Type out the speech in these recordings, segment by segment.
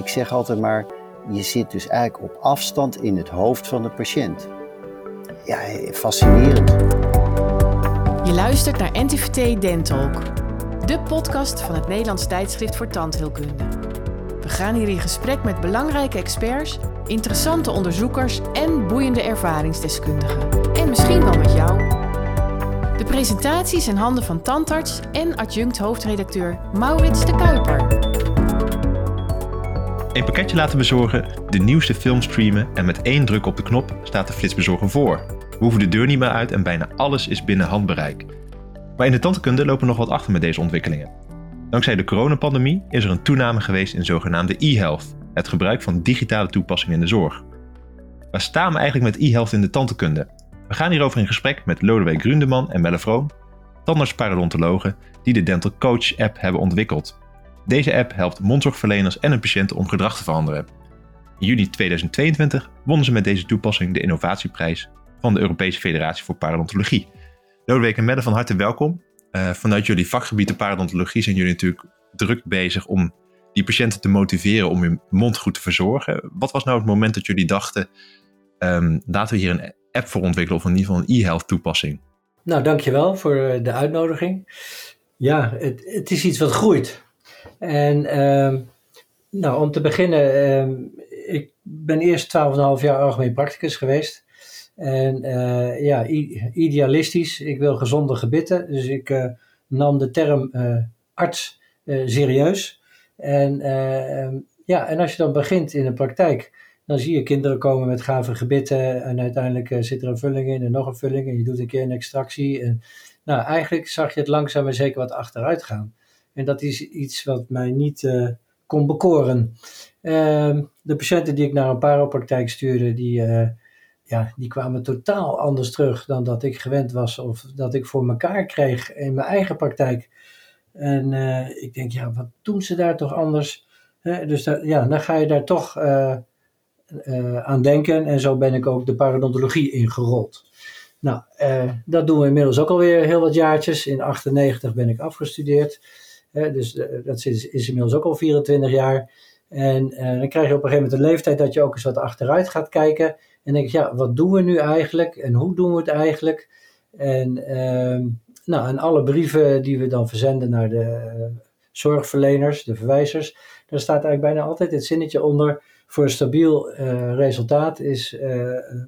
ik zeg altijd maar, je zit dus eigenlijk op afstand in het hoofd van de patiënt. Ja, fascinerend. Je luistert naar NTVT Dentalk, de podcast van het Nederlands tijdschrift voor tandheelkunde. We gaan hier in gesprek met belangrijke experts, interessante onderzoekers en boeiende ervaringsdeskundigen. En misschien wel met jou. De presentaties in handen van tandarts en adjunct hoofdredacteur Maurits de Kuiper. Een pakketje laten bezorgen, de nieuwste film streamen en met één druk op de knop staat de flitsbezorger voor. We hoeven de deur niet meer uit en bijna alles is binnen handbereik. Maar in de tandheelkunde lopen we nog wat achter met deze ontwikkelingen. Dankzij de coronapandemie is er een toename geweest in zogenaamde e-health, het gebruik van digitale toepassingen in de zorg. Waar staan we eigenlijk met e-health in de tandheelkunde? We gaan hierover in gesprek met Lodewijk Grundeman en Melle Vroom, tandartsparodontologen die de Dental Coach app hebben ontwikkeld. Deze app helpt mondzorgverleners en hun patiënten om gedrag te veranderen. In juli 2022 wonnen ze met deze toepassing de innovatieprijs van de Europese Federatie voor Parodontologie. Lodewijk en Melle, van harte welkom. Uh, vanuit jullie vakgebied de parodontologie zijn jullie natuurlijk druk bezig om die patiënten te motiveren om hun mond goed te verzorgen. Wat was nou het moment dat jullie dachten, um, laten we hier een app voor ontwikkelen of in ieder geval een e-health toepassing? Nou, dankjewel voor eh, de uitnodiging. Ja, het, het is iets wat groeit. En uh, nou, om te beginnen, uh, ik ben eerst 12,5 jaar algemeen practicus geweest. En uh, ja, idealistisch, ik wil gezonde gebitten. Dus ik uh, nam de term uh, arts serieus. En, ehm, ja, en als je dan begint in de praktijk, dan zie je kinderen komen met gave gebitten. En uiteindelijk zit er een vulling in en nog een vulling. En je doet een keer een extractie. En nou, eigenlijk zag je het langzaam en zeker wat achteruit gaan. En dat is iets wat mij niet uh, kon bekoren. Uh, de patiënten die ik naar een paropraktijk stuurde, die, uh, ja, die kwamen totaal anders terug dan dat ik gewend was of dat ik voor mekaar kreeg in mijn eigen praktijk. En uh, ik denk, ja, wat doen ze daar toch anders? dus ja, dan ga je daar toch aan denken. En zo ben ik ook de parodontologie ingerold. Nou, dat doen we inmiddels ook alweer heel wat jaartjes. In 98 ben ik afgestudeerd dus eh, dat is, is, inmiddels ook al 24 jaar. En uh, dan krijg je op een gegeven moment een leeftijd dat je ook eens wat achteruit gaat kijken. En denk je, ja, wat doen we nu eigenlijk? En hoe doen we het eigenlijk? En, uh, nou, en alle brieven die we dan verzenden naar de uh, zorgverleners, de verwijzers, daar staat eigenlijk bijna altijd het zinnetje onder. Voor een stabiel resultaat is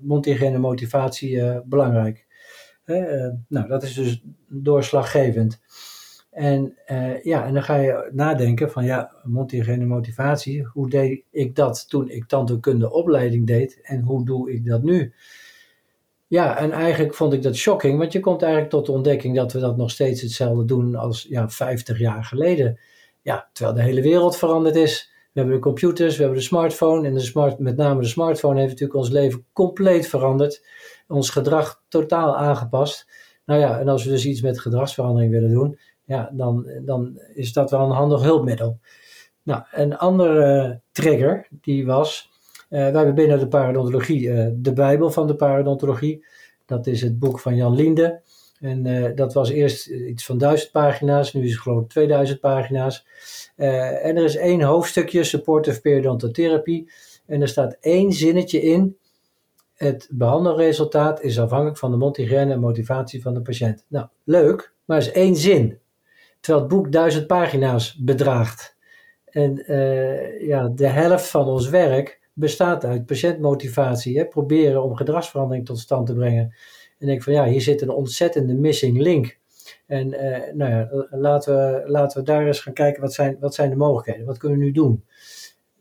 mondhygiëne motivatie belangrijk. nou, dat is dus doorslaggevend. En, uh, ja, en dan ga je nadenken van ja, mondhygiëne motivatie, hoe deed ik dat toen ik tandheelkunde opleiding deed en hoe doe ik dat nu? Ja, en eigenlijk vond ik dat shocking, want je komt eigenlijk tot de ontdekking dat we dat nog steeds hetzelfde doen als ja, 50 jaar geleden. Ja, terwijl de hele wereld veranderd is. We hebben de computers, we hebben de smartphone en de smart, met name de smartphone heeft natuurlijk ons leven compleet veranderd. Ons gedrag totaal aangepast. Nou ja, en als we dus iets met gedragsverandering willen doen, ja, dan, dan is dat wel een handig hulpmiddel. Nou, een andere trigger die was, uh, wij hebben binnen de parodontologie uh, de Bijbel van de parodontologie. Dat is het boek van Jan Linde. En uh, dat was eerst iets van duizend pagina's, nu is het geloof ik 2000 pagina's. en er is één hoofdstukje, Supportive Periodontotherapie. En er staat één zinnetje in. Het behandelresultaat is afhankelijk van de mondhygiëne en motivatie van de patiënt. Nou, leuk, maar is één zin terwijl het boek duizend pagina's bedraagt. En uh, ja, de helft van ons werk bestaat uit patiëntmotivatie. Hè? Proberen om gedragsverandering tot stand te brengen. En denk van ja, hier zit een ontzettende missing link. En uh, nou ja, laten we, laten we daar eens gaan kijken wat zijn, wat zijn de mogelijkheden. Wat kunnen we nu doen?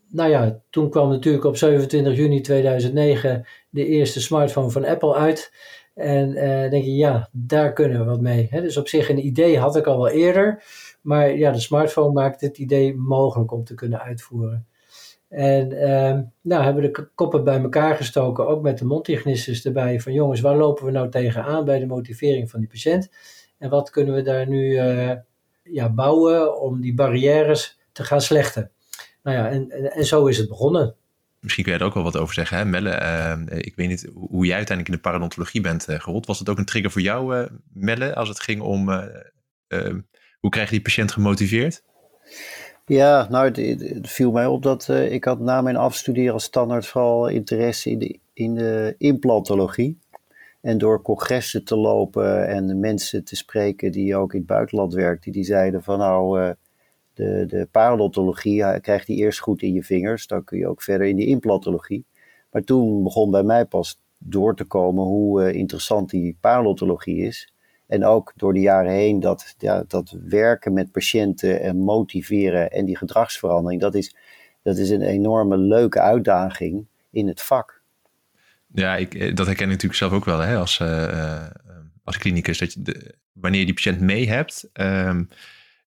Nou ja, toen kwam natuurlijk op 27 juni 2009 de eerste smartphone van Apple uit. En uh, denk je, ja, daar kunnen we wat mee. Hè? Dus op zich een idee had ik al wel eerder. Maar ja, de smartphone maakt het idee mogelijk om te kunnen uitvoeren. En uh, nou hebben we de koppen bij elkaar gestoken, ook met de mondhygiënistes erbij. Van jongens, waar lopen we nou tegenaan bij de motivering van die patiënt? En wat kunnen we daar nu uh, ja, bouwen om die barrières te gaan slechten? Nou ja, en, en zo is het begonnen misschien kun je er ook wel wat over zeggen. Hè? Melle, uh, ik weet niet hoe jij uiteindelijk in de parodontologie bent uh, gerold. Was het ook een trigger voor jou, uh, Melle, als het ging om hoe krijg je die patiënt gemotiveerd? Ja, nou, het, het viel mij op dat ik had na mijn afstuderen als standaard vooral interesse in de, in de implantologie. En door congressen te lopen en mensen te spreken die ook in het buitenland werkten, die zeiden van nou, de, de krijgt die eerst goed in je vingers, dan kun je ook verder in die implantologie. Maar toen begon bij mij pas door te komen hoe uh, interessant die parodontologie is. En ook door de jaren heen dat, ja, dat werken met patiënten en motiveren en die gedragsverandering, dat is, dat is een enorme leuke uitdaging in het vak. Ja, ik, eh, dat herken ik natuurlijk zelf ook wel hè, als, uh, als klinicus. Dat je de, wanneer je die patiënt mee hebt, um,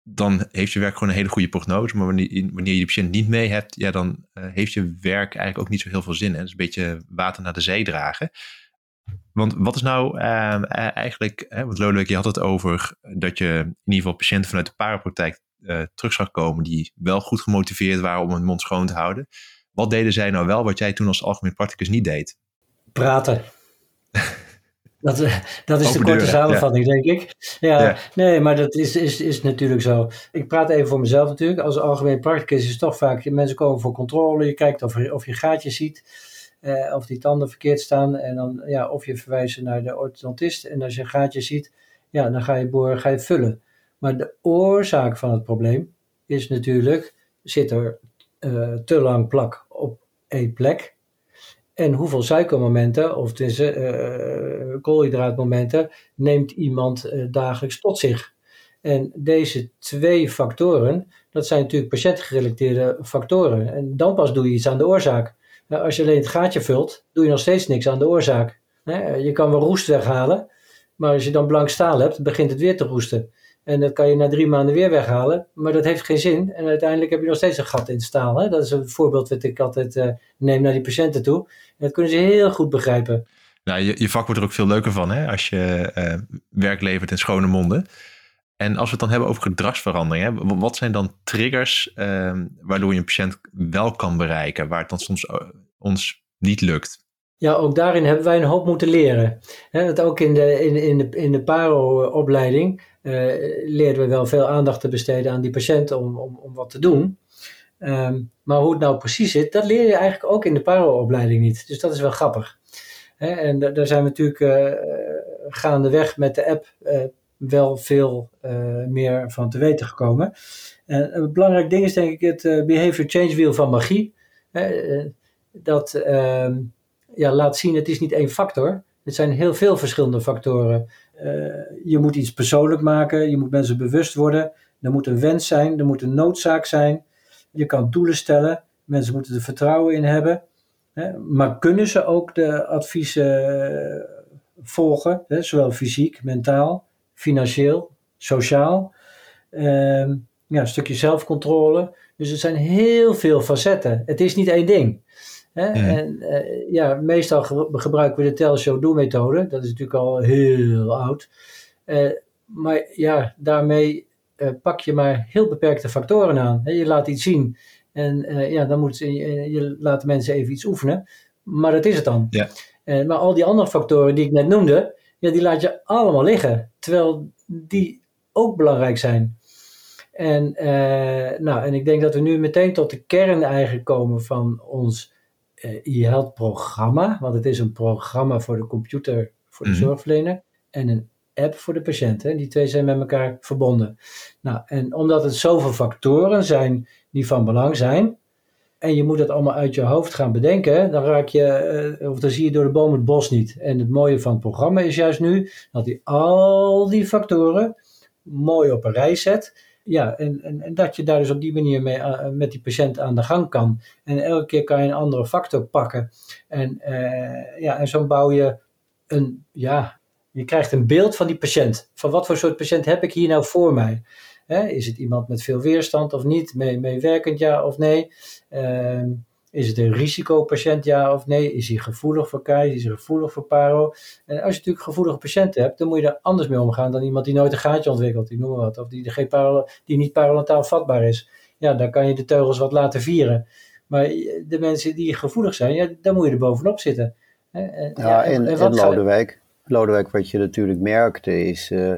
dan heeft je werk gewoon een hele goede prognose. Maar wanneer, wanneer je die patiënt niet mee hebt, ja, dan uh, heeft je werk eigenlijk ook niet zo heel veel zin. Hè? Het is een beetje water naar de zee dragen. Want wat is nou uh, eigenlijk, hè, want Lodewijk, je had het over dat je in ieder geval patiënten vanuit de parapraktijk uh, terug zag komen die wel goed gemotiveerd waren om hun mond schoon te houden. Wat deden zij nou wel wat jij toen als algemeen practicus niet deed? Praten. Dat, dat is de korte deuren, samenvatting, ja. denk ik. Ja, ja, nee, maar dat is, is, is natuurlijk zo. Ik praat even voor mezelf natuurlijk. Als algemeen practicus is het toch vaak, mensen komen voor controle. Je kijkt of, of je gaatjes ziet, eh, of die tanden verkeerd staan. En dan, ja, of je verwijst naar de orthodontist. En als je gaatjes ziet, ja, dan ga je boren, ga je vullen. Maar de oorzaak van het probleem is natuurlijk, zit er uh, te lang plak op één plek en hoeveel suikermomenten, of uh, koolhydraatmomenten, neemt iemand uh, dagelijks tot zich? En deze twee factoren, dat zijn natuurlijk patiëntgerelateerde factoren. En dan pas doe je iets aan de oorzaak. Nou, als je alleen het gaatje vult, doe je nog steeds niks aan de oorzaak. Je kan wel roest weghalen, maar als je dan blank staal hebt, begint het weer te roesten. En dat kan je na drie maanden weer weghalen. Maar dat heeft geen zin. En uiteindelijk heb je nog steeds een gat in het staal. Hè? Dat is een voorbeeld wat ik altijd uh, neem naar die patiënten toe. En dat kunnen ze heel goed begrijpen. Nou, je, je vak wordt er ook veel leuker van hè? als je uh, werk levert in schone monden. En als we het dan hebben over gedragsverandering. Hè? Wat zijn dan triggers uh, waardoor je een patiënt wel kan bereiken. Waar het dan soms uh, ons niet lukt? Ja, ook daarin hebben wij een hoop moeten leren. He, dat ook in de, in, in de, in de PARO-opleiding leerden we wel veel aandacht te besteden aan die patiënt om, om, om wat te doen. Um, maar hoe het nou precies zit, dat leer je eigenlijk ook in de PARO-opleiding niet. Dus dat is wel grappig. He, en daar zijn we natuurlijk uh, gaandeweg met de app uh, wel veel meer van te weten gekomen. En een belangrijk ding is denk ik het behavior change wheel van magie. dat ehm, ja, laat zien, het is niet één factor. Het zijn heel veel verschillende factoren. Uh, je moet iets persoonlijk maken, je moet mensen bewust worden. Er moet een wens zijn, er moet een noodzaak zijn. Je kan doelen stellen, mensen moeten er vertrouwen in hebben. Hè? Maar kunnen ze ook de adviezen volgen, hè? zowel fysiek, mentaal, financieel, sociaal? Uh, ja, een stukje zelfcontrole. Dus er zijn heel veel facetten. Het is niet één ding. Hè? Mm. En uh, ja, meestal ge gebruiken we de tell-show-do-methode. Dat is natuurlijk al heel oud. Uh, maar ja, daarmee uh, pak je maar heel beperkte factoren aan. Hè? Je laat iets zien en ja, dan moet je, je laat mensen even iets oefenen. Maar dat is het dan. Maar al die andere factoren die ik net noemde, ja, die laat je allemaal liggen. Terwijl die ook belangrijk zijn. En, nou, en ik denk dat we nu meteen tot de kern eigenlijk komen van ons e-health programma, want het is een programma voor de computer voor de mm -hmm. zorgverlener en een app voor de patiënt. Hè. Die twee zijn met elkaar verbonden. Nou, en omdat het zoveel factoren zijn die van belang zijn, en je moet het allemaal uit je hoofd gaan bedenken, dan raak je, uh, of dan zie je door de boom het bos niet. En het mooie van het programma is juist nu dat hij al die factoren mooi op een rij zet ja, en, en, en, dat je daar dus op die manier mee, uh, met die patiënt aan de gang kan. En elke keer kan je een andere factor pakken. En, uh, ja, en zo bouw je een, ja, je krijgt een beeld van die patiënt. Van wat voor soort patiënt heb ik hier nou voor mij? Hè, is het iemand met veel weerstand of niet? Mee, meewerkend ja of nee? Uh, is het een risicopatiënt, ja of nee? Is hij gevoelig voor KI? Is hij gevoelig voor paro? En als je natuurlijk gevoelige patiënten hebt, dan moet je er anders mee omgaan dan iemand die nooit een gaatje ontwikkelt, ik noem maar wat. Of die, geen paro, die niet paralentaal vatbaar is. Ja, dan kan je de teugels wat laten vieren. Maar de mensen die gevoelig zijn, ja, daar moet je er bovenop zitten. En, ja, en, en, en Lodewijk, Lodewijk, wat je natuurlijk merkte is... Uh,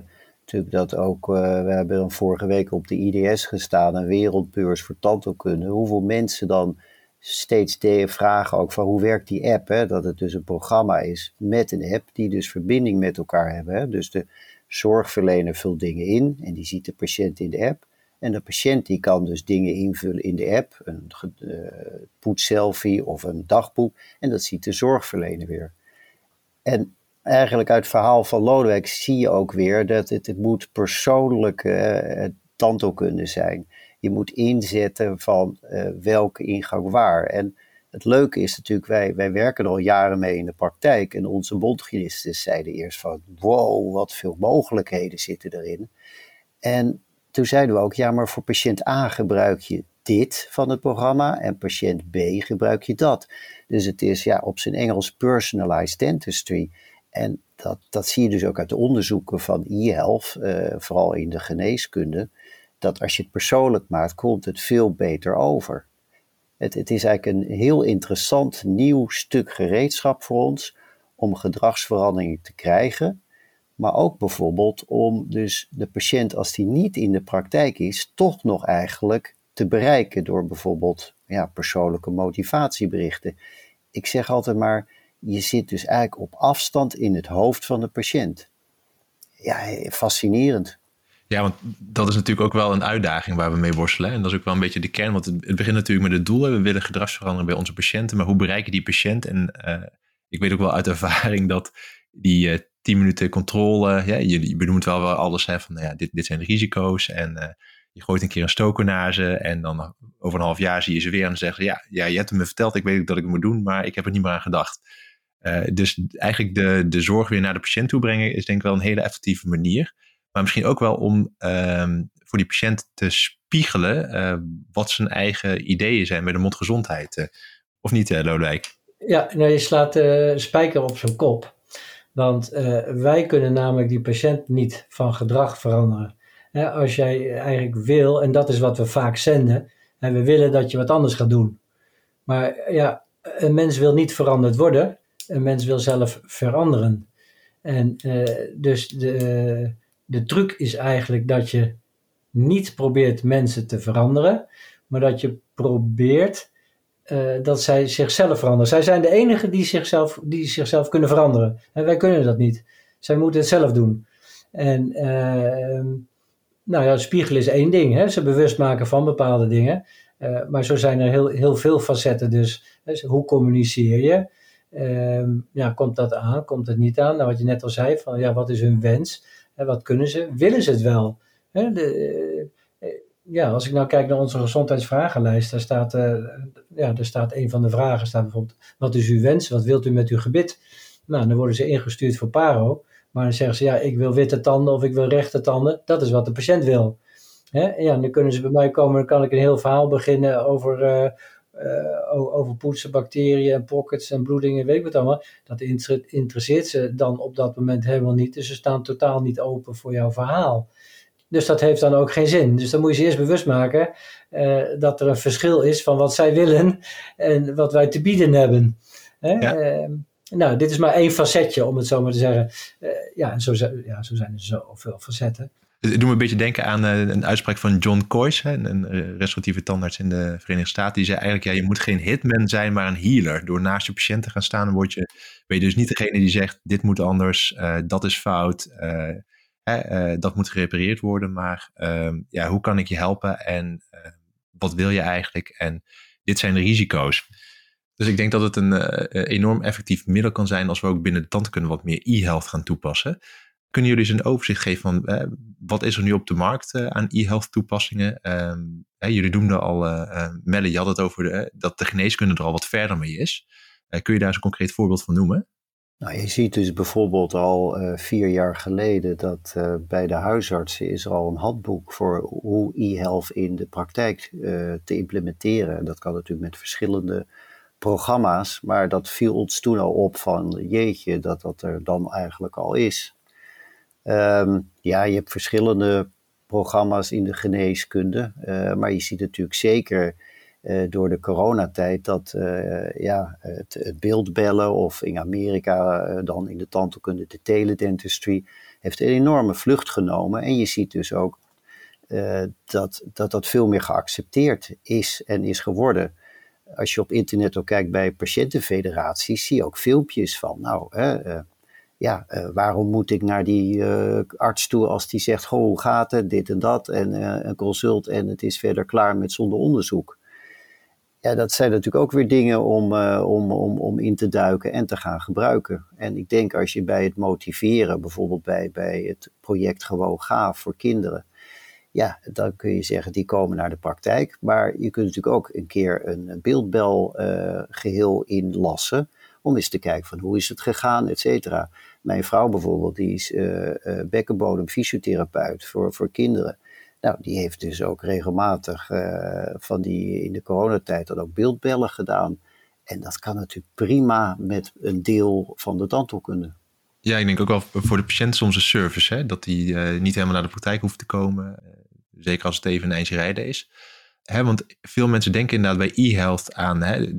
Natuurlijk dat ook, uh, we hebben vorige week op de IDS gestaan, een wereldbeurs voor tandheelkunde. Hoeveel mensen dan steeds de vragen ook van hoe werkt die app? Hè? Dat het dus een programma is met een app die dus verbinding met elkaar hebben. Hè? Dus de zorgverlener vult dingen in en die ziet de patiënt in de app. En de patiënt die kan dus dingen invullen in de app, een uh, poetselfie of een dagboek. En dat ziet de zorgverlener weer. En eigenlijk uit het verhaal van Lodewijk zie je ook weer dat het, het moet persoonlijke uh, tandheelkunde zijn. Je moet inzetten van uh, welke ingang waar. En het leuke is natuurlijk, wij, wij werken er al jaren mee in de praktijk. En onze bondhygiënisten zeiden eerst van, wow, wat veel mogelijkheden zitten erin. En toen zeiden we ook, ja, maar voor patiënt A gebruik je dit van het programma en patiënt B gebruik je dat. Dus het is ja, op zijn Engels personalized dentistry. En dat, dat zie je dus ook uit de onderzoeken van e-health, uh, vooral in de geneeskunde, dat als je het persoonlijk maakt, komt het veel beter over. Het, het is eigenlijk een heel interessant nieuw stuk gereedschap voor ons om gedragsveranderingen te krijgen, maar ook bijvoorbeeld om dus de patiënt, als die niet in de praktijk is, toch nog eigenlijk te bereiken door bijvoorbeeld ja, persoonlijke motivatieberichten. Ik zeg altijd maar, je zit dus eigenlijk op afstand in het hoofd van de patiënt. Ja, fascinerend. Ja, want dat is natuurlijk ook wel een uitdaging waar we mee worstelen. En dat is ook wel een beetje de kern. Want het, begint natuurlijk met het doel. We willen gedragsverandering bij onze patiënten. Maar hoe bereiken die patiënt? En uh, ik weet ook wel uit ervaring dat die uh, 10 minuten controle. Ja, je, je benoemt wel, wel alles. Hè, van nou ja, dit, dit zijn de risico's. En uh, je gooit een keer een stoker naar ze. En dan over een half jaar zie je ze weer en zeggen ja, ja, je hebt het me verteld. Ik weet dat ik het moet doen. Maar ik heb er niet meer aan gedacht. Dus eigenlijk de, de zorg weer naar de patiënt toe brengen is denk ik wel een hele effectieve manier. Maar misschien ook wel om uh, voor die patiënt te spiegelen uh, wat zijn eigen ideeën zijn met de mondgezondheid. Uh, of niet, Lodewijk? Ja, nou, je slaat de spijker op zijn kop. Want wij kunnen namelijk die patiënt niet van gedrag veranderen. Als jij eigenlijk wil, en dat is wat we vaak zenden, en we willen dat je wat anders gaat doen. Maar ja, een mens wil niet veranderd worden een mens wil zelf veranderen. En uh, dus de, de truc is eigenlijk dat je niet probeert mensen te veranderen, maar dat je probeert uh, dat zij zichzelf veranderen. Zij zijn de enigen die zichzelf, die zichzelf kunnen veranderen. En wij kunnen dat niet. Zij moeten het zelf doen. En uh, nou ja, spiegel is één ding. Hè? Ze bewust maken van bepaalde dingen. Uh, maar zo zijn er heel, heel veel facetten. Dus, dus hoe communiceer je? Um, ja, komt dat aan? Komt het niet aan? Nou, wat je net al zei, van ja, wat is hun wens? Wat kunnen ze? Willen ze het wel? De, uh, ja, als ik nou kijk naar onze gezondheidsvragenlijst, daar staat, uh, ja, daar staat een van de vragen, staat bijvoorbeeld, wat is uw wens? Wat wilt u met uw gebit? Nou, dan worden ze ingestuurd voor paro, maar dan zeggen ze, ja, ik wil witte tanden of ik wil rechte tanden. Dat is wat de patiënt wil. Hè? Ja, dan kunnen ze bij mij komen, dan kan ik een heel verhaal beginnen over uh, over poetsen, bacteriën en pockets en bloedingen, weet ik wat allemaal. Dat interesseert ze dan op dat moment helemaal niet. Dus ze staan totaal niet open voor jouw verhaal. Dus dat heeft dan ook geen zin. Dus dan moet je ze eerst bewust maken uh, dat er een verschil is van wat zij willen en wat wij te bieden hebben. Hè? Ja. Uh, nou, dit is maar één facetje, om het zo maar te zeggen. Uh, ja, zo, ja, zo zijn er zoveel facetten. Het doet me een beetje denken aan uh, een uitspraak van John Coyce, een, restauratieve tandarts in de Verenigde Staten. Die zei eigenlijk, ja, je moet geen hitman zijn, maar een healer. Door naast je patiënt te gaan staan, word je, ben je dus niet degene die zegt, dit moet anders, uh, dat is fout, dat moet gerepareerd worden. Maar ehm, ja, hoe kan ik je helpen en wat wil je eigenlijk? En dit zijn de risico's. Dus ik denk dat het een enorm effectief middel kan zijn als we ook binnen de tandkunde wat meer e-health gaan toepassen. Kunnen jullie eens een overzicht geven van eh, wat is er nu op de markt uh, aan e-health toepassingen? Uh, jullie noemden al, uh, Melle, je had het over de, dat de geneeskunde er al wat verder mee is. kun je daar eens een concreet voorbeeld van noemen? Nou, je ziet dus bijvoorbeeld al vier jaar geleden dat bij de huisartsen is er al een handboek voor hoe e-health in de praktijk te implementeren. Dat kan natuurlijk met verschillende programma's, maar dat viel ons toen al op van jeetje, dat dat er dan eigenlijk al is. Um, ja, je hebt verschillende programma's in de geneeskunde, uh, maar je ziet natuurlijk zeker uh, door de coronatijd dat uh, ja, het, beeldbellen of in Amerika dan in de tandheelkunde de teledentistry heeft een enorme vlucht genomen. En je ziet dus ook dat, dat dat veel meer geaccepteerd is en is geworden. Als je op internet ook kijkt bij patiëntenfederaties, zie je ook filmpjes van, nou, hè, ja, uh, waarom moet ik naar die uh, arts toe als die zegt, goh, hoe gaat het, dit en dat, en uh, een consult en het is verder klaar met zonder onderzoek. Ja, dat zijn natuurlijk ook weer dingen om, om, om, om in te duiken en te gaan gebruiken. En ik denk als je bij het motiveren, bijvoorbeeld bij, bij het project Gewoon Gaaf voor kinderen, ja, dan kun je zeggen, die komen naar de praktijk. Maar je kunt natuurlijk ook een keer een beeldbel geheel inlassen om eens te kijken van hoe is het gegaan, et cetera. Mijn vrouw bijvoorbeeld, die is uh, uh, bekkenbodemfysiotherapeut voor, voor kinderen. Nou, die heeft dus ook regelmatig uh, van die in de coronatijd dan ook beeldbellen gedaan. En dat kan natuurlijk prima met een deel van de tandheelkunde. Ja, ik denk ook wel voor de patiënt soms een service, hè? dat die niet helemaal naar de praktijk hoeft te komen. zeker als het even een eindje rijden is. Hè, want veel mensen denken inderdaad bij e-health aan hè,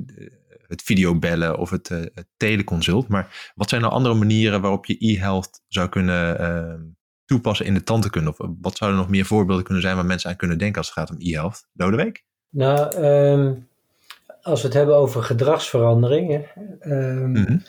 het videobellen of het, uh, het, teleconsult. Maar wat zijn nou andere manieren waarop je e-health zou kunnen uh, toepassen in de tandheelkunde? Of wat zouden nog meer voorbeelden kunnen zijn waar mensen aan kunnen denken als het gaat om e-health? Lodewijk? Nou, um, als we het hebben over gedragsverandering. Um, mm-hmm.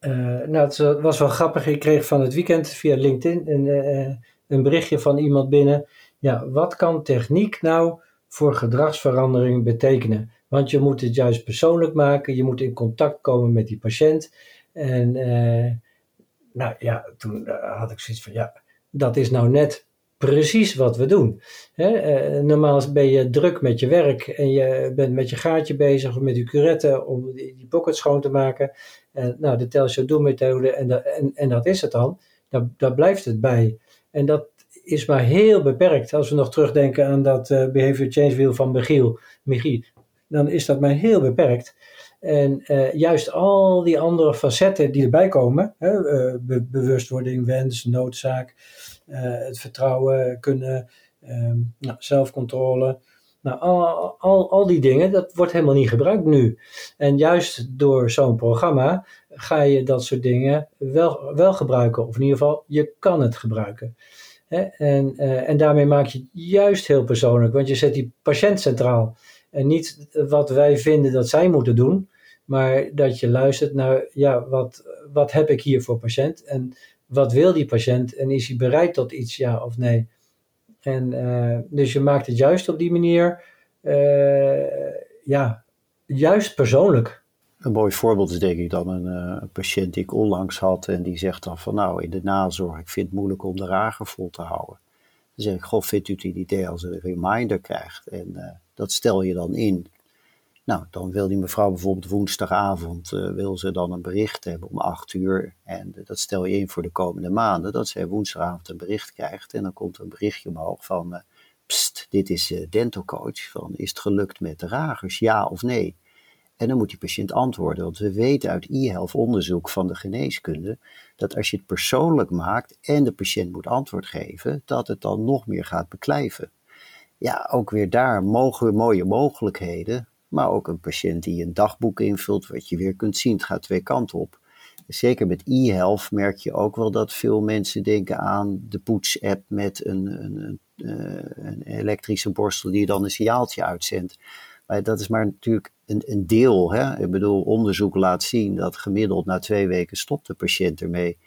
uh, nou, het was wel grappig. Ik kreeg van het weekend via LinkedIn een, een berichtje van iemand binnen. Ja, wat kan techniek nou voor gedragsverandering betekenen? Want je moet het juist persoonlijk maken, je moet in contact komen met die patiënt. En uh, nou ja, toen uh, had ik zoiets van, ja, dat is nou net precies wat we doen. Hè? Uh, normaal ben je druk met je werk en je bent met je gaatje bezig of met je curette om die, die pocket schoon te maken. En, nou, de Tell Show Do methode en, dat, en, en dat is het dan. Daar, daar blijft het bij. En dat is maar heel beperkt. Als we nog terugdenken aan dat uh, behavior change wheel van Michiel, Michiel dan is dat maar heel beperkt. En uh, juist al die andere facetten die erbij komen, hè, be bewustwording, wens, noodzaak, uh, het vertrouwen, kunnen, um, nou, zelfcontrole, nou, al, al, al die dingen, dat wordt helemaal niet gebruikt nu. En juist door zo'n programma ga je dat soort dingen wel, wel gebruiken, of in ieder geval, je kan het gebruiken. Hè? En, en daarmee maak je het juist heel persoonlijk, want je zet die patiënt centraal. En niet wat wij vinden dat zij moeten doen, maar dat je luistert naar, ja, wat, wat heb ik hier voor patiënt en wat wil die patiënt en is hij bereid tot iets, ja of nee. En uh, dus je maakt het juist op die manier, uh, ja, juist persoonlijk. Een mooi voorbeeld is denk ik dan een, uh, een, patiënt die ik onlangs had en die zegt dan van nou in de nazorg, ik vind het moeilijk om de rager vol te houden. Dan zeg ik, goh, vindt u het idee als een reminder krijgt en dat stel je dan in. Nou, dan wil die mevrouw bijvoorbeeld woensdagavond, uh, wil ze dan een bericht hebben om acht uur. En dat stel je in voor de komende maanden, dat zij woensdagavond een bericht krijgt. En dan komt een berichtje omhoog van, uh, pst, dit is dental coach. Van, is het gelukt met de ragers, ja of nee? En dan moet die patiënt antwoorden, want we weten uit e-health onderzoek van de geneeskunde dat als je het persoonlijk maakt en de patiënt moet antwoord geven, dat het dan nog meer gaat beklijven ja, ook weer daar mogen mooie mogelijkheden. Maar ook een patiënt die een dagboek invult, wat je weer kunt zien. Het gaat twee kanten op. Zeker met e-health merk je ook wel dat veel mensen denken aan de poets-app met een, een, een, eh, elektrische borstel die dan een signaaltje uitzendt. Maar dat is maar natuurlijk een, een deel. Hè? Ik bedoel, onderzoek laat zien dat gemiddeld na twee weken stopt de patiënt ermee.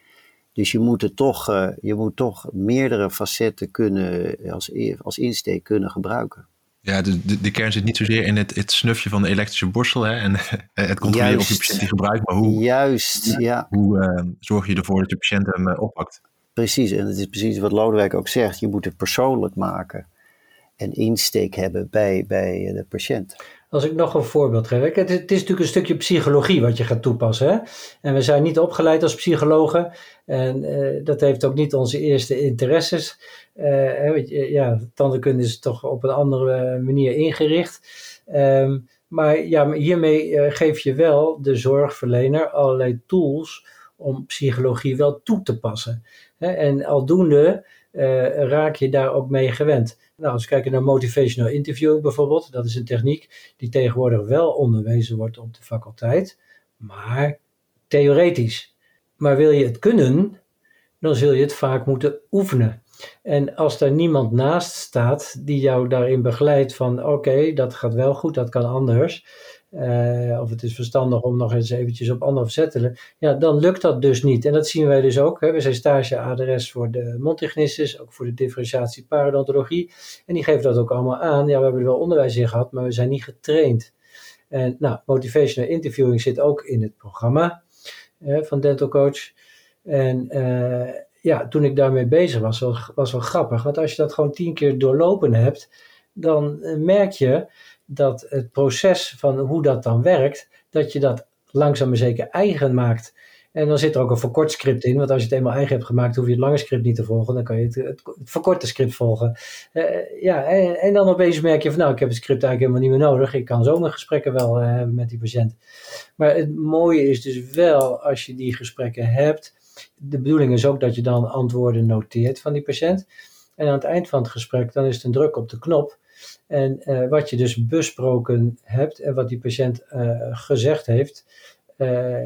Dus je moet, het toch, uh, je moet toch meerdere facetten kunnen, als, als insteek kunnen gebruiken. Ja, de, de, de, kern zit niet zozeer in het, het snufje van de elektrische borstel hè, en het controleren Juist. of de patiënt die gebruikt, maar hoe, Juist, ja. hoe uh, zorg je ervoor dat de patiënt hem uh, oppakt? Precies, en het is precies wat Lodewijk ook zegt. Je moet het persoonlijk maken en insteek hebben bij, bij de patiënt. Als ik nog een voorbeeld geef. Het, is natuurlijk een stukje psychologie wat je gaat toepassen. Hè? En we zijn niet opgeleid als psychologen. En uh, dat heeft ook niet onze eerste interesses. Uh, ja, tandheelkunde is toch op een andere manier ingericht. Um, maar ja, hiermee geef je wel de zorgverlener allerlei tools om psychologie wel toe te passen. En aldoende raak je daar ook mee gewend. Nou, als we kijken naar motivational interviewing bijvoorbeeld, dat is een techniek die tegenwoordig wel onderwezen wordt op de faculteit, maar theoretisch. Maar wil je het kunnen, dan zul je het vaak moeten oefenen. En als daar niemand naast staat die jou daarin begeleidt van oké, dat gaat wel goed, dat kan anders. Uh, of het is verstandig om nog eens eventjes op andere te zetten. Ja, dan lukt dat dus niet. En dat zien wij dus ook. Hè. We zijn stage-adres voor de mondtechnistes, ook voor de differentiatie parodontologie. En die geven dat ook allemaal aan. Ja, we hebben er wel onderwijs in gehad, maar we zijn niet getraind. En nou, motivational interviewing zit ook in het programma van Dental Coach. En uh, ja, toen ik daarmee bezig was, was, was wel grappig. Want als je dat gewoon tien keer doorlopen hebt, dan eh, merk je dat het proces van hoe dat dan werkt, dat je dat langzaam maar zeker eigen maakt. En dan zit er ook een verkort script in, want als je het eenmaal eigen hebt gemaakt, hoef je het lange script niet te volgen, dan kan je het, het, verkorte script volgen. Uh, ja, en, en, dan opeens merk je van nou, ik heb het script eigenlijk helemaal niet meer nodig, ik kan zo mijn gesprekken wel uh, hebben met die patiënt. Maar het mooie is dus wel, als je die gesprekken hebt, de bedoeling is ook dat je dan antwoorden noteert van die patiënt. En aan het eind van het gesprek, dan is het een druk op de knop. En uh, wat je dus besproken hebt en wat die patiënt uh, gezegd heeft, uh,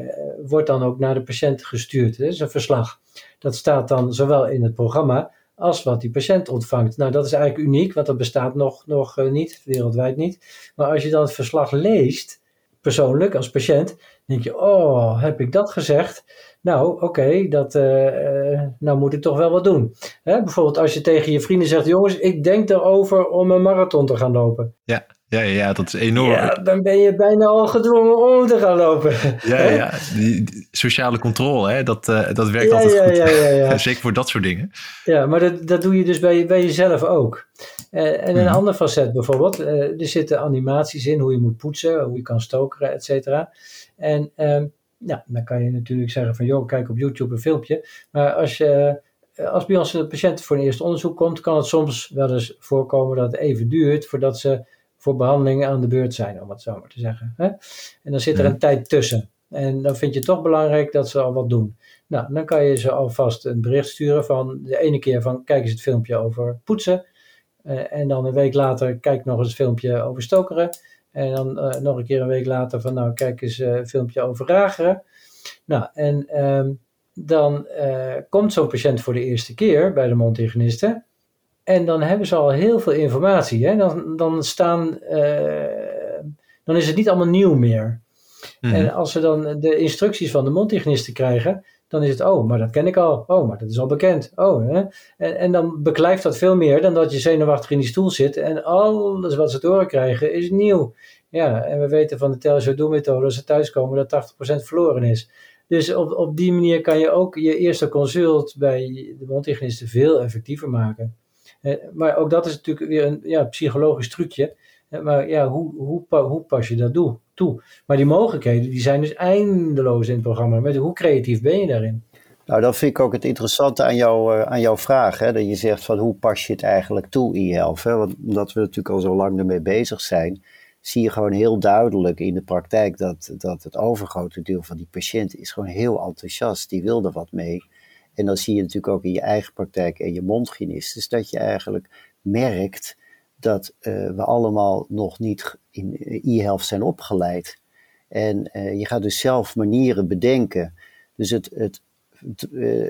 wordt dan ook naar de patiënt gestuurd. Dat is een verslag. Dat staat dan zowel in het programma als wat die patiënt ontvangt. Nou, dat is eigenlijk uniek, want dat bestaat nog, nog niet, wereldwijd niet. Maar als je dan het verslag leest, persoonlijk als patiënt, denk je, oh, heb ik dat gezegd? Nou, oké, dat, uh, nou moet ik toch wel wat doen. Hè? Bijvoorbeeld als je tegen je vrienden zegt, jongens, ik denk erover om een marathon te gaan lopen. Ja, ja, ja dat is enorm. Ja, dan ben je bijna al gedwongen om te gaan lopen. Ja, ja, die, sociale controle, hè? Dat, uh, dat werkt ja, altijd ja, goed. Ja, ja, ja. Zeker voor dat soort dingen. Ja, maar dat, dat doe je dus bij, bij jezelf ook. Uh, en een hmm. ander facet bijvoorbeeld, er zitten animaties in, hoe je moet poetsen, hoe je kan stokeren, et cetera. En um, nou, dan kan je natuurlijk zeggen van, joh, kijk op YouTube een filmpje. Maar als, je, als bij ons een patiënt voor een eerste onderzoek komt, kan het soms wel eens voorkomen dat het even duurt voordat ze voor behandeling aan de beurt zijn, om het zo maar te zeggen. Hè? En dan zit er een tijd tussen. En dan vind je het toch belangrijk dat ze al wat doen. Nou, dan kan je ze alvast een bericht sturen van de ene keer van kijk eens het filmpje over poetsen. Uh, en dan een week later kijk nog eens het filmpje over stokeren. En dan uh, nog een keer een week later van nou kijk eens uh, een filmpje over rageren. Nou, en um, dan komt zo'n patiënt voor de eerste keer bij de mondhygiëniste. En dan hebben ze al heel veel informatie. Hè? Dan, dan, staan, dan is het niet allemaal nieuw meer. Mm. En als ze dan de instructies van de mondhygiënisten krijgen, dan is het, oh, maar dat ken ik al. Oh, maar dat is al bekend. Oh, hè? En, en dan beklijft dat veel meer dan dat je zenuwachtig in die stoel zit en alles wat ze te horen krijgen is nieuw. Ja, en we weten van de Tell Do methode als ze thuiskomen dat 80% verloren is. Dus op, op die manier kan je ook je eerste consult bij de mondhygiënisten veel effectiever maken. Maar ook dat is natuurlijk weer een ja, psychologisch trucje. Eh, maar ja, hoe, hoe, hoe pas je dat toe? Maar die mogelijkheden die zijn dus eindeloos in het programma. Met hoe creatief ben je daarin? Nou, dat vind ik ook het interessante aan, jou, uh, aan jouw vraag. Hè? Dat je zegt van hoe pas je het eigenlijk toe, e-health? Want omdat we natuurlijk al zo lang ermee bezig zijn, zie je gewoon heel duidelijk in de praktijk dat, dat het overgrote deel van die patiënten is gewoon heel enthousiast. Die wil er wat mee. En dan zie je natuurlijk ook in je eigen praktijk en je mondhygiënist, dus dat je eigenlijk merkt dat uh, we allemaal nog niet in e-health zijn opgeleid. En uh, je gaat dus zelf manieren bedenken. Dus het, het,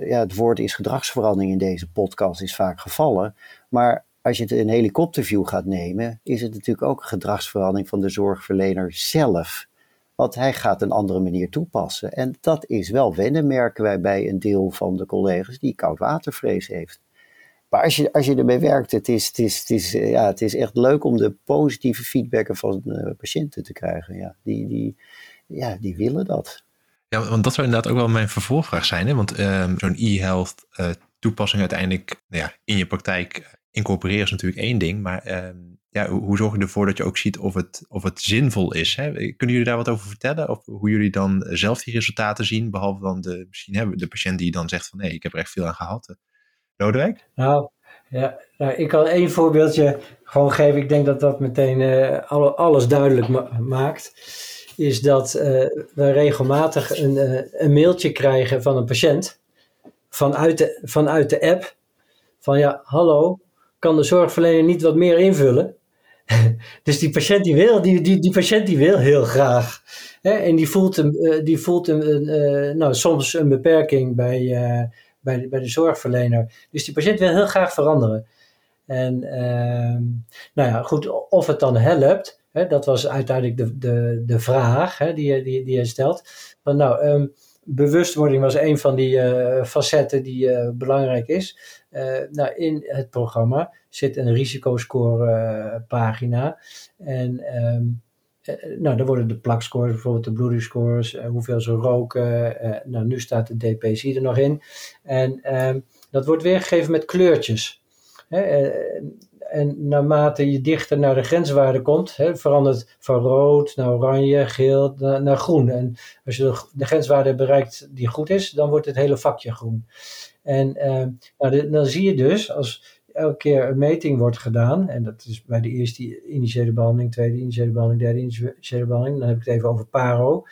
ja, het woord is gedragsverandering in deze podcast is vaak gevallen. Maar als je het een helikopterview gaat nemen, is het natuurlijk ook een gedragsverandering van de zorgverlener zelf. Want hij gaat een andere manier toepassen. En dat is wel wennen, merken wij bij een deel van de collega's die koudwatervrees heeft. Maar als je, als je ermee werkt, het is, het, is, het, is, ja, het is echt leuk om de positieve feedbacken van uh, patiënten te krijgen. Ja, die, die, ja, die willen dat. Ja, want dat zou inderdaad ook wel mijn vervolgvraag zijn. Hè? Want um, zo'n e-health uh, toepassing uiteindelijk nou ja, in je praktijk incorporeren is natuurlijk één ding. Maar um, ja, hoe, zorg je ervoor dat je ook ziet of het, of het zinvol is? Hè? Kunnen jullie daar wat over vertellen? Of hoe jullie dan zelf die resultaten zien? Behalve dan de, misschien hebben de patiënt die dan zegt van nee, ik heb er echt veel aan gehad. Lodewijk? Nou, ja, nou, ik kan één voorbeeldje gewoon geven. Ik denk dat dat meteen uh, alles duidelijk maakt. Is dat uh, we regelmatig een, uh, een mailtje krijgen van een patiënt vanuit de, vanuit de app. Van ja, hallo, kan de zorgverlener niet wat meer invullen? dus die patiënt die wil, die, die, die patiënt die wil heel graag. Hè? En die voelt, een, die voelt een, nou, soms een beperking bij, bij de, bij de zorgverlener. Dus die patiënt wil heel graag veranderen. En ehm, nou ja, goed, of het dan helpt, hè, dat was uiteindelijk de, de, de vraag hè, die, die, die je stelt. Van nou, ehm, bewustwording was een van die uh, facetten die uh, belangrijk is. Uh, nou, in het programma zit een risicoscore pagina. En um, nou, daar worden de plakscores, bijvoorbeeld de bloedingsscores, hoeveel ze roken. nou, nu staat de DPC er nog in. En um, dat wordt weergegeven met kleurtjes. Hè, en naarmate je dichter naar de grenswaarde komt, hè, verandert van rood naar oranje, geel naar, groen. En als je de, de, grenswaarde bereikt die goed is, dan wordt het hele vakje groen. En uh, nou, dan zie je dus, als elke keer een meting wordt gedaan, en dat is bij de eerste initiële behandeling, tweede initiële behandeling, derde initiële behandeling, dan heb ik het even over paro.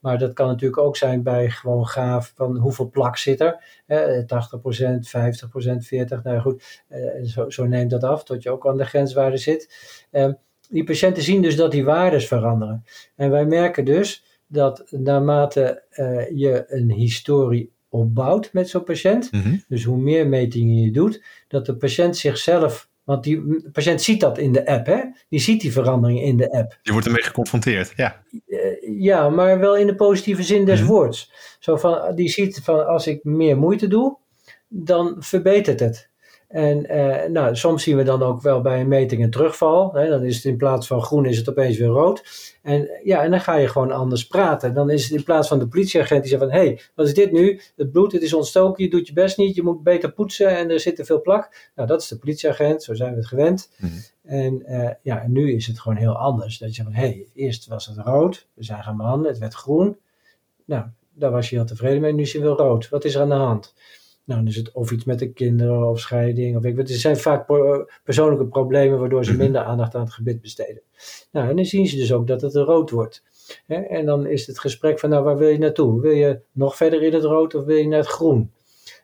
Maar dat kan natuurlijk ook zijn bij gewoon gaaf van hoeveel plak zit er. Hè, 80%, 50%, 40%, nou goed, eh, zo, zo, neemt dat af tot je ook aan de grenswaarde zit. Eh, die patiënten zien dus dat die waardes veranderen. En wij merken dus dat naarmate uh, je een historie opbouwt met zo'n patiënt. Mhm. Dus hoe meer metingen je doet, dat de patiënt zichzelf. Want die patiënt ziet dat in de app, hè? Die ziet die verandering in de app. Je wordt ermee geconfronteerd, ja. Uh, ja, maar wel in de positieve zin des mhm. woords. Zo van, die ziet van als ik meer moeite doe, dan verbetert het. En uh, nou, soms zien we dan ook wel bij een meting een terugval. Hè, dan is het in plaats van groen is het opeens weer rood. En ja, en dan ga je gewoon anders praten. Dan is het in plaats van de politieagent die zegt van... hé, hey, wat is dit nu? Het bloed, het is ontstoken, je doet je best niet. Je moet beter poetsen en er zit te veel plak. Nou, dat is de politieagent, zo zijn we het gewend. Mhm. En uh, ja, en nu is het gewoon heel anders. Dat je zegt van, hé, hey, eerst was het rood. We zijn gaan behandelen, het werd groen. Nou, daar was je heel tevreden mee. Nu is je weer rood. Wat is er aan de hand? Nou, dus het of iets met de kinderen of scheiding. Of ik, het zijn vaak persoonlijke problemen waardoor ze mhm. minder aandacht aan het gebit besteden. Nou, en dan zien ze dus ook dat het rood wordt. en dan is het gesprek van, nou, waar wil je naartoe? Wil je nog verder in het rood of wil je naar het groen?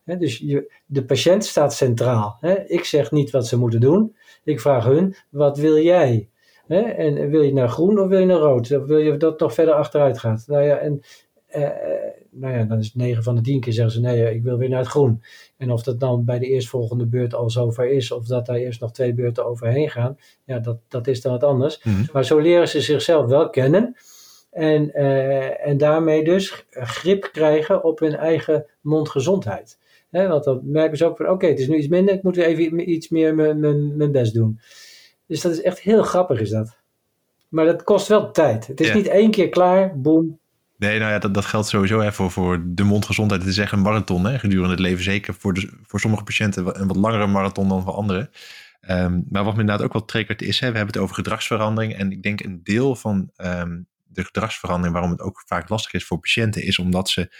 dus je, de patiënt staat centraal. ik zeg niet wat ze moeten doen. Ik vraag hun, wat wil jij? en wil je naar groen of wil je naar rood? Of wil je dat nog verder achteruit gaat? Nou ja, en uh, nou ja, dan is het 9 van de 10 keer zeggen ze nee, ik wil weer naar het groen. En of dat dan bij de eerstvolgende beurt al zover is, of dat daar eerst nog twee beurten overheen gaan, ja, dat, dat is dan wat anders. Mhm. Maar zo leren ze zichzelf wel kennen. En, uh, en daarmee dus grip krijgen op hun eigen mondgezondheid. He, want dan merken ze ook van, oké, het is nu iets minder, ik moet weer even iets meer mijn best doen. Dus dat is echt heel grappig is dat. Maar dat kost wel tijd. Het is niet één keer klaar, boem, Nee, nou ja, dat, dat geldt sowieso hè, voor, de mondgezondheid. Het is echt een marathon hè, gedurende het leven. Zeker voor, de, voor sommige patiënten een wat langere marathon dan voor anderen. Um, maar wat me inderdaad ook wel triggert is, hè, we hebben het over gedragsverandering. En ik denk een deel van um, de gedragsverandering waarom het ook vaak lastig is voor patiënten, is omdat ze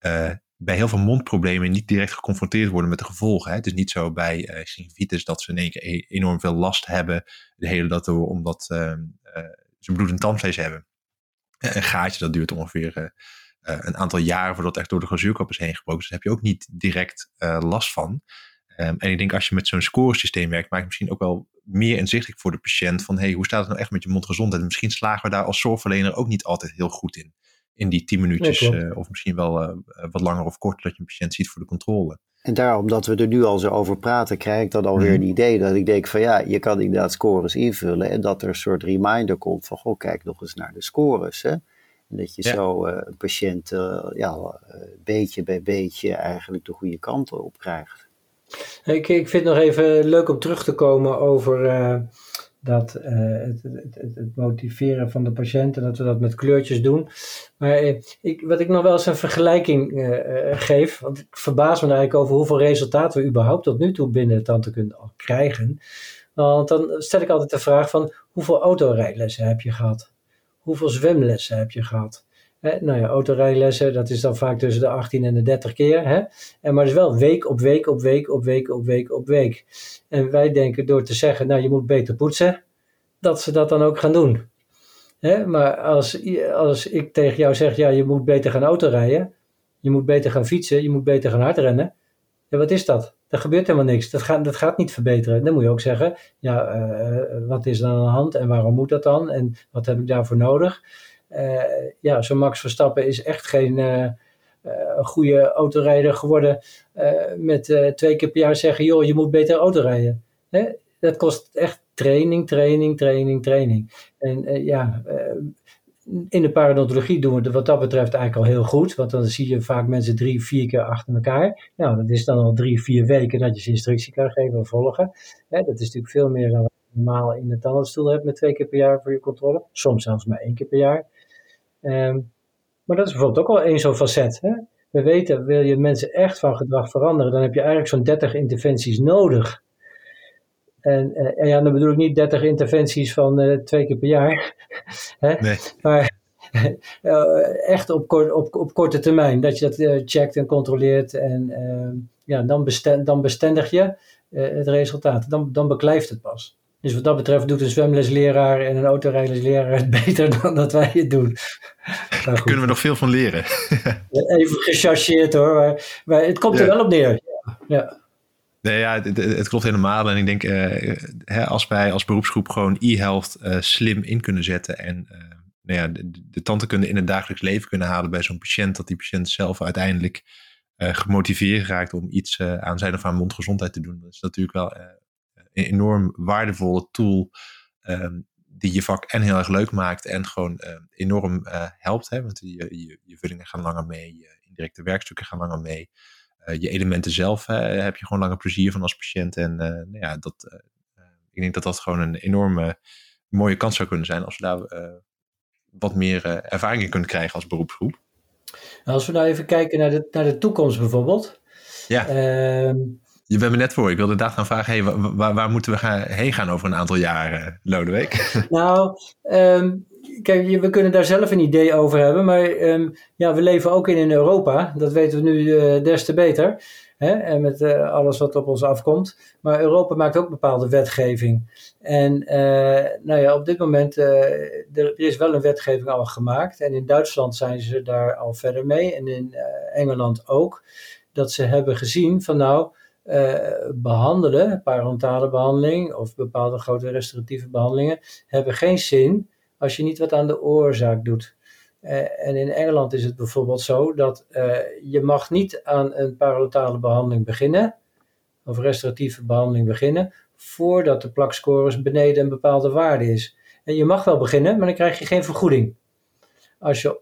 uh, bij heel veel mondproblemen niet direct geconfronteerd worden met de gevolgen. Hè. Het is niet zo bij uh, gingivitis dat ze in één keer e-, enorm veel last hebben de hele dag omdat uh, ze bloed- en tandvlees hebben. Een gaatje dat duurt ongeveer uh, een aantal jaren voordat het echt door de glazuurkop is heen gebroken. Dus daar heb je ook niet direct last van. Um, en ik denk als je met zo'n scoresysteem werkt, maakt het misschien ook wel meer inzichtelijk voor de patiënt van hey, hoe staat het nou echt met je mondgezondheid? En misschien slagen we daar als zorgverlener ook niet altijd heel goed in. In die tien minuutjes uh, of misschien wel wat langer of korter dat je een patiënt ziet voor de controle. En daarom dat we er nu al zo over praten, krijg ik dan alweer mm. een idee dat ik denk van ja, je kan inderdaad scores invullen en dat er een soort reminder komt van goh, kijk nog eens naar de scores. Hè? En dat je zo uh, een patiënt uh, ja, uh, beetje bij beetje eigenlijk de goede kant op krijgt. Ik, ik vind het nog even leuk om terug te komen over dat uh, het, het, het, motiveren van de patiënt en dat we dat met kleurtjes doen. Maar uh, ik, wat ik nog wel eens een vergelijking uh, geef, want ik verbaas me eigenlijk over hoeveel resultaten we überhaupt tot nu toe binnen de al krijgen. Want dan stel ik altijd de vraag van hoeveel autorijlessen heb je gehad? Hoeveel zwemlessen heb je gehad? Hè, nou ja, autorijlessen, dat is dan vaak tussen de 18 en de 30 keer. Hè? En maar het is wel week op week op week op week op week op week. En wij denken door te zeggen, nou je moet beter poetsen, dat ze dat dan ook gaan doen. Hè? Maar als, als ik tegen jou zeg, ja je moet beter gaan autorijden, je moet beter gaan fietsen, je moet beter gaan hardrennen. Ja, wat is dat? Er gebeurt helemaal niks. Dat gaat, dat gaat niet verbeteren. Dan moet je ook zeggen, ja, uh, wat is er aan de hand en waarom moet dat dan? En wat heb ik daarvoor nodig? Uh, ja, zo'n Max Verstappen is echt geen, uh, een goede autorijder geworden met twee keer per jaar zeggen, joh, je moet beter autorijden. Hè? Dat kost echt training, training, training, training. En ja, in de parodontologie doen we het wat dat betreft eigenlijk al heel goed. Want dan zie je vaak mensen drie, vier keer achter elkaar. Nou, dat is dan al drie, vier weken dat je ze instructie kan geven of volgen. dat is natuurlijk veel meer dan wat je normaal in de tandartsstoel hebt met twee keer per jaar voor je controle. Soms zelfs maar één keer per jaar. Ehm, maar dat is bijvoorbeeld ook al één zo'n facet. Hè? We weten, wil je mensen echt van gedrag veranderen, dan heb je eigenlijk zo'n 30 interventies nodig. En, eh, en, ja, dan bedoel ik niet 30 interventies van uh, twee keer per jaar. hè? Nee. Maar uh, echt op, kort, op, op korte termijn. Dat je dat checkt en controleert. En ehm, ja, dan, dan bestendig je het resultaat. Dan, dan beklijft het pas. Dus wat dat betreft doet een zwemlesleraar en een autorijdersleraar het beter dan dat wij het doen. Daar kunnen we nog veel van leren. Even gechargeerd hoor, maar, maar het komt er wel op neer. Ja. Nee, ja, het, het, klopt helemaal. En ik denk, uh, hè, als wij als beroepsgroep gewoon e-health uh, slim in kunnen zetten en uh, nou ja, de, de tandheelkunde in het dagelijks leven kunnen halen bij zo'n patiënt, dat die patiënt zelf uiteindelijk gemotiveerd raakt om iets aan zijn of haar mondgezondheid te doen. Dat is natuurlijk wel enorm waardevolle tool um, die je vak en heel erg leuk maakt en gewoon enorm helpt. Hè? Want je, je, je vullingen gaan langer mee, je indirecte werkstukken gaan langer mee. Eh, je elementen zelf heb je gewoon langer plezier van als patiënt. En eh, nou ja, dat, eh, ik denk dat dat gewoon een enorme mooie kans zou kunnen zijn als we daar wat meer ervaring in kunnen krijgen als beroepsgroep. Als we nou even kijken naar de, naar de toekomst bijvoorbeeld. Ja. Ehm, je bent me net voor. Ik wilde inderdaad gaan vragen, hey, waar, moeten we gaan, heen gaan over een aantal jaren, Lodewijk? Nou, um, kijk, we kunnen daar zelf een idee over hebben, maar um, ja, we leven ook in, Europa. Dat weten we nu uh, des te beter. Hè? En met uh, alles wat op ons afkomt. Maar Europa maakt ook bepaalde wetgeving. En uh, nou ja, op dit moment, er is wel een wetgeving al gemaakt. En in Duitsland zijn ze daar al verder mee. En in Engeland ook. Dat ze hebben gezien van nou, behandelen, parentale behandeling of bepaalde grote restauratieve behandelingen, hebben geen zin als je niet wat aan de oorzaak doet. Uh, en in Engeland is het bijvoorbeeld zo dat uh, je mag niet aan een parodontaal behandeling beginnen, of restauratieve behandeling beginnen, voordat de plakscores beneden een bepaalde waarde is. En je mag wel beginnen, maar dan krijg je geen vergoeding. Als je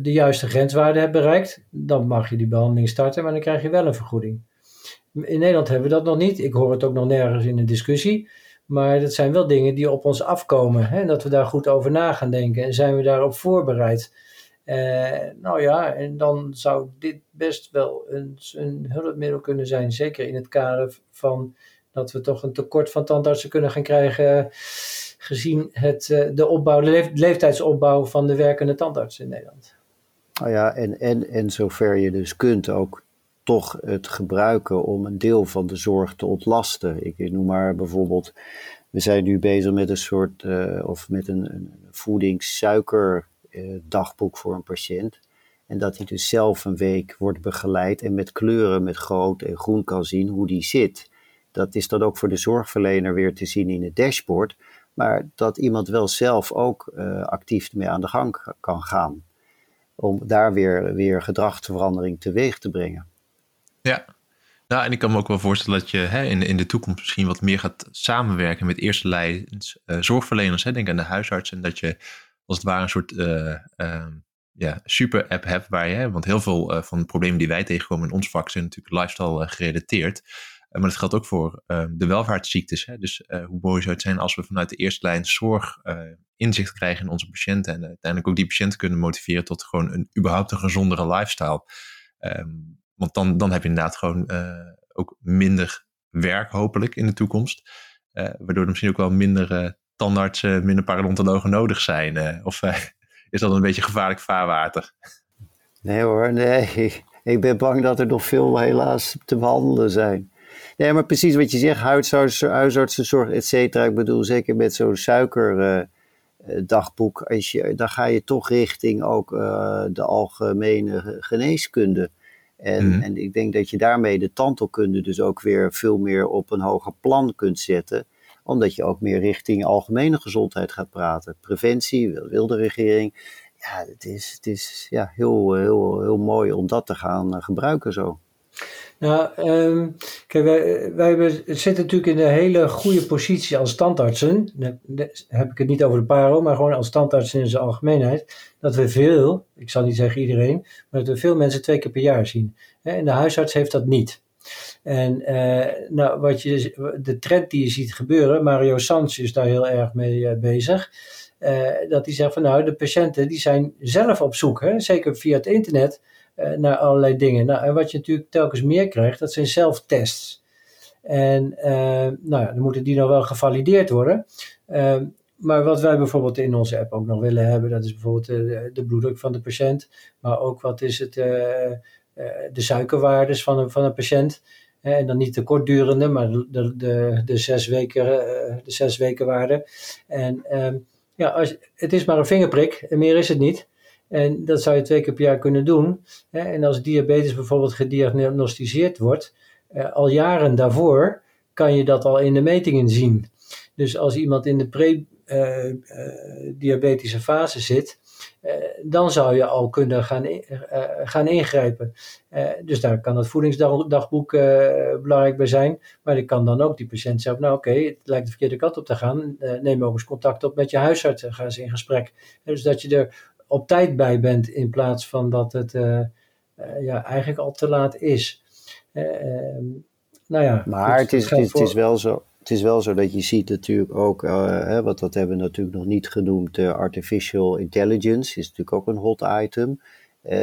de juiste grenswaarde hebt bereikt, dan mag je die behandeling starten, maar dan krijg je wel een vergoeding. In Nederland hebben we dat nog niet. Ik hoor het ook nog nergens in de discussie. Maar dat zijn wel dingen die op ons afkomen. Hè? En dat we daar goed over na gaan denken. En zijn we daarop voorbereid? Uh, nou ja, en dan zou dit best wel een, een hulpmiddel kunnen zijn. Zeker in het kader van dat we toch een tekort van tandartsen kunnen gaan krijgen. Gezien het, eh, de, opbouw, de leeftijdsopbouw van de werkende tandartsen in Nederland. Nou ja, en, en, en zover je dus kunt ook toch het gebruiken om een deel van de zorg te ontlasten. Ik noem maar bijvoorbeeld, we zijn nu bezig met een soort, uh, of met een, een voedingssuikerdagboek voor een patiënt. En dat hij dus zelf een week wordt begeleid en met kleuren, met groot en groen kan zien hoe die zit. Dat is dan ook voor de zorgverlener weer te zien in het dashboard. Maar dat iemand wel zelf ook uh, actief mee aan de gang kan gaan. Om daar weer, weer gedragsverandering teweeg te brengen. Ja. Nou, en ik kan me ook wel voorstellen dat je hè, in, in de toekomst misschien wat meer gaat samenwerken met eerste lijns uh, zorgverleners. Hè, denk aan de huisarts. En dat je als het ware een soort uh, uh, ja, super app hebt waar je, hè, want heel veel eh, van de problemen die wij tegenkomen in ons vak zijn natuurlijk lifestyle gerelateerd. maar dat geldt ook voor ehm, de welvaartsziektes. Hè. Dus hoe mooi zou het zijn als we vanuit de eerste lijn zorg inzicht krijgen in onze patiënten. En uiteindelijk ook die patiënten kunnen motiveren tot gewoon een überhaupt een gezondere lifestyle. Um, want dan, dan heb je inderdaad gewoon uh, ook minder werk, hopelijk, in de toekomst. Uh, waardoor er misschien ook wel minder uh, tandartsen, minder parodontologen nodig zijn. of is dat een beetje gevaarlijk vaarwater? Nee hoor, nee. Ik ben bang dat er nog veel helaas te behandelen zijn. Nee, maar precies wat je zegt, huisarts, huisartsenzorg, et cetera. Ik bedoel, zeker met zo'n suikerdagboek, als je, dan ga je toch richting ook de algemene geneeskunde. En, mhm. en ik denk dat je daarmee de tandheelkunde dus ook weer veel meer op een hoger plan kunt zetten omdat je ook meer richting algemene gezondheid gaat praten. Preventie, wil, wil de regering. ja, het is, het is ja, heel, heel, heel mooi om dat te gaan gebruiken zo. Nou, um, kijk, wij, wij zitten natuurlijk in een hele goede positie als standaardsen. Dan heb ik het niet over de paro, maar gewoon als standaardsen in zijn algemeenheid. Dat we veel, ik zal niet zeggen iedereen, maar dat we veel mensen twee keer per jaar zien. En de huisarts heeft dat niet. En uh, nou, wat je, de trend die je ziet gebeuren, Mario Sans is daar heel erg mee uh, bezig. Uh, dat hij zegt van nou, de patiënten die zijn zelf op zoek, hè, zeker via het internet naar allerlei dingen. Nou, en wat je natuurlijk telkens meer krijgt, dat zijn zelftests. En uh, nou dan moeten die nog wel gevalideerd worden. Uh, maar wat wij bijvoorbeeld in onze app ook nog willen hebben, dat is bijvoorbeeld de, de bloeddruk van de patiënt. Maar ook wat is het, de suikerwaardes van een, van een patiënt. En dan niet de kortdurende, maar de, de, de, zes, weken, de zes weken waarde. En ehm, ja, als, het is maar een vingerprik en meer is het niet. En dat zou je twee keer per jaar kunnen doen. En als diabetes bijvoorbeeld gediagnosticeerd wordt, eh, al jaren daarvoor kan je dat al in de metingen zien. Dus als iemand in de pre-diabetische fase zit, eh, dan zou je al kunnen gaan, eh, gaan ingrijpen. dus daar kan het voedingsdagboek belangrijk bij zijn. Maar ik kan dan ook die patiënt zeggen, nou oké, het lijkt de verkeerde kant op te gaan. neem ook eens contact op met je huisarts en ga eens in gesprek. dus dat je er op tijd bij bent in plaats van dat het uh, ja, eigenlijk al te laat is. Uh, nou ja, maar het, is, het, is wel zo, het is wel zo dat je ziet natuurlijk ook, hè, want dat hebben we natuurlijk nog niet genoemd, artificial intelligence is natuurlijk ook een hot item.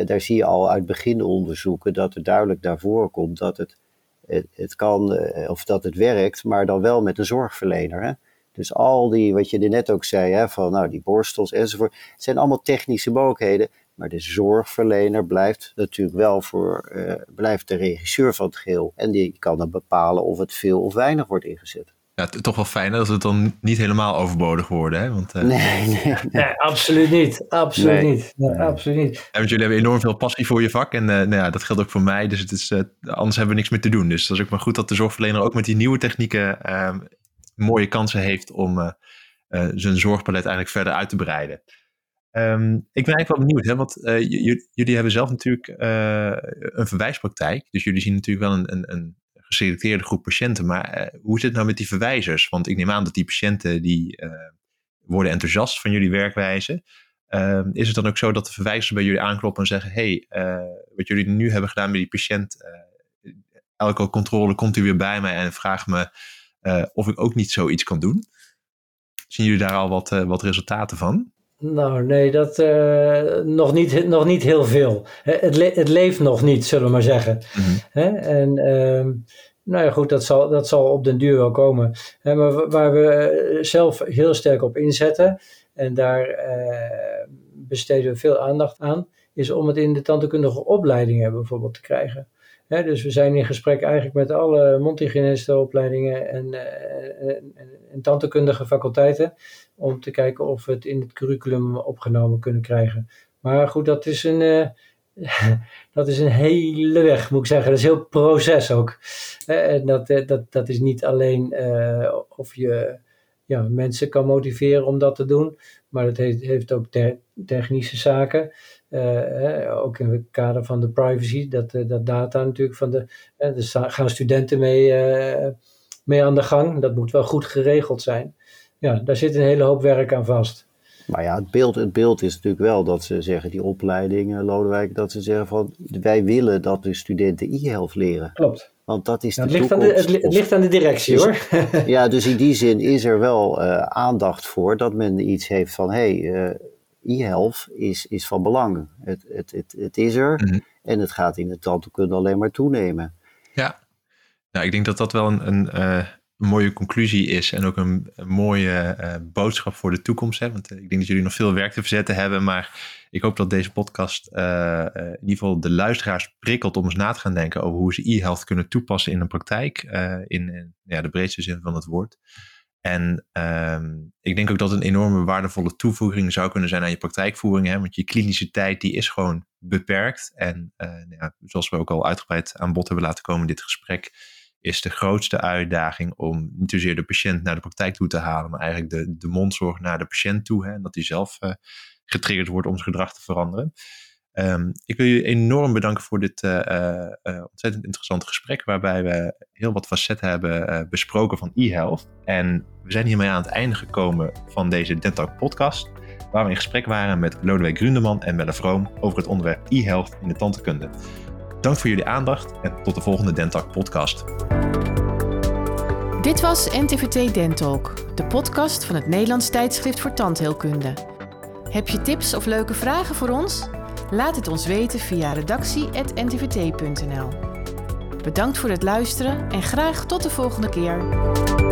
daar zie je al uit begin onderzoeken dat er duidelijk naar voren komt dat het, het, het kan, of dat het werkt, maar dan wel met een zorgverlener. Hè? Dus al die, wat je er net ook zei, hè, van nou, die borstels enzovoort, het zijn allemaal technische mogelijkheden. Maar de zorgverlener blijft natuurlijk wel voor, uh, blijft de regisseur van het geheel. En die kan dan bepalen of het veel of weinig wordt ingezet. Ja, toch wel fijn dat het dan niet helemaal overbodig worden. Hè? Want, uh... nee, nee, nee, absoluut niet. Absoluut niet. Nee, absoluut niet. Ja, want jullie hebben enorm veel passie voor je vak. En uh, nou ja, dat geldt ook voor mij. Dus het is, anders hebben we niks meer te doen. Dus dat is ook maar goed dat de zorgverlener ook met die nieuwe technieken ehm, mooie kansen heeft om uh, zijn zorgpalet eigenlijk verder uit te breiden. Um, ik ben eigenlijk wel benieuwd, hè, want uh, jullie hebben zelf natuurlijk een verwijspraktijk. Dus jullie zien natuurlijk wel een, een, een geselecteerde groep patiënten. Maar hoe zit het nou met die verwijzers? Want ik neem aan dat die patiënten die worden enthousiast van jullie werkwijze. Uh, is het dan ook zo dat de verwijzers bij jullie aankloppen en zeggen: hey, wat jullie nu hebben gedaan met die patiënt, elke controle komt u weer bij mij en vraagt me of ik ook niet zoiets kan doen. Zien jullie daar al wat, uh, wat resultaten van? Nou, nee, dat uh, nog, niet, nog niet heel veel. Het, le het leeft nog niet, zullen we maar zeggen. Mm -hmm. En uh, nou ja, goed, dat zal, dat zal op den duur wel komen. Maar waar we zelf heel sterk op inzetten, en daar besteden we veel aandacht aan, is om het in de tandheelkundige opleidingen bijvoorbeeld te krijgen dus we zijn in gesprek eigenlijk met alle mondhygiënistenopleidingen en, uh, en, en tandheelkundige faculteiten om te kijken of we het in het curriculum opgenomen kunnen krijgen. Maar goed, dat is een, uh, dat is een hele weg, moet ik zeggen. Dat is een heel proces ook. En dat, dat, dat is niet alleen of je ja, mensen kan motiveren om dat te doen, maar het heeft, heeft ook te technische zaken. Uh, ook in het kader van de privacy, dat, uh, dat data natuurlijk van de. Uh, dus gaan studenten mee, mee aan de gang. Dat moet wel goed geregeld zijn. Ja, daar zit een hele hoop werk aan vast. Maar ja, het beeld, het beeld is natuurlijk wel dat ze zeggen, die opleiding, Lodewijk, dat ze zeggen van wij willen dat de studenten e-health leren. Klopt. Want dat is nou, het, ligt toekomst. Aan de, het, ligt aan de directie dus, hoor. ja, dus in die zin is er wel aandacht voor dat men iets heeft van hé, hey, e-health is, is van belang. Het, het, het, het is er mm -hmm. en het gaat in de tandheelkunde alleen maar toenemen. Ja, nou, ik denk dat dat wel een, een, uh, een mooie conclusie is en ook een, een mooie uh, boodschap voor de toekomst. Hè? Want uh, ik denk dat jullie nog veel werk te verzetten hebben, maar ik hoop dat deze podcast in ieder geval de luisteraars prikkelt om eens na te gaan denken over hoe ze e-health kunnen toepassen in de praktijk, in, in ja, de breedste zin van het woord. En um, ik denk ook dat een enorme waardevolle toevoeging zou kunnen zijn aan je praktijkvoering. Hè? Want je klinische tijd die is gewoon beperkt. En uh, ja, zoals we ook al uitgebreid aan bod hebben laten komen in dit gesprek, is de grootste uitdaging om niet zozeer de patiënt naar de praktijk toe te halen, maar eigenlijk de, de mondzorg naar de patiënt toe. Hè? En dat hij zelf uh, getriggerd wordt om zijn gedrag te veranderen. Ehm, ik wil jullie enorm bedanken voor dit ontzettend interessante gesprek, waarbij we heel wat facetten hebben besproken van e-health. En we zijn hiermee aan het einde gekomen van deze Dentalk podcast, waar we in gesprek waren met Lodewijk Grundeman en Melle Vroom over het onderwerp e-health in de tandheelkunde. Dank voor jullie aandacht en tot de volgende Dentalk podcast. Dit was NTVT Dentalk, de podcast van het Nederlands tijdschrift voor tandheelkunde. Heb je tips of leuke vragen voor ons? Laat het ons weten via redactie.ntvt.nl. Bedankt voor het luisteren en graag tot de volgende keer.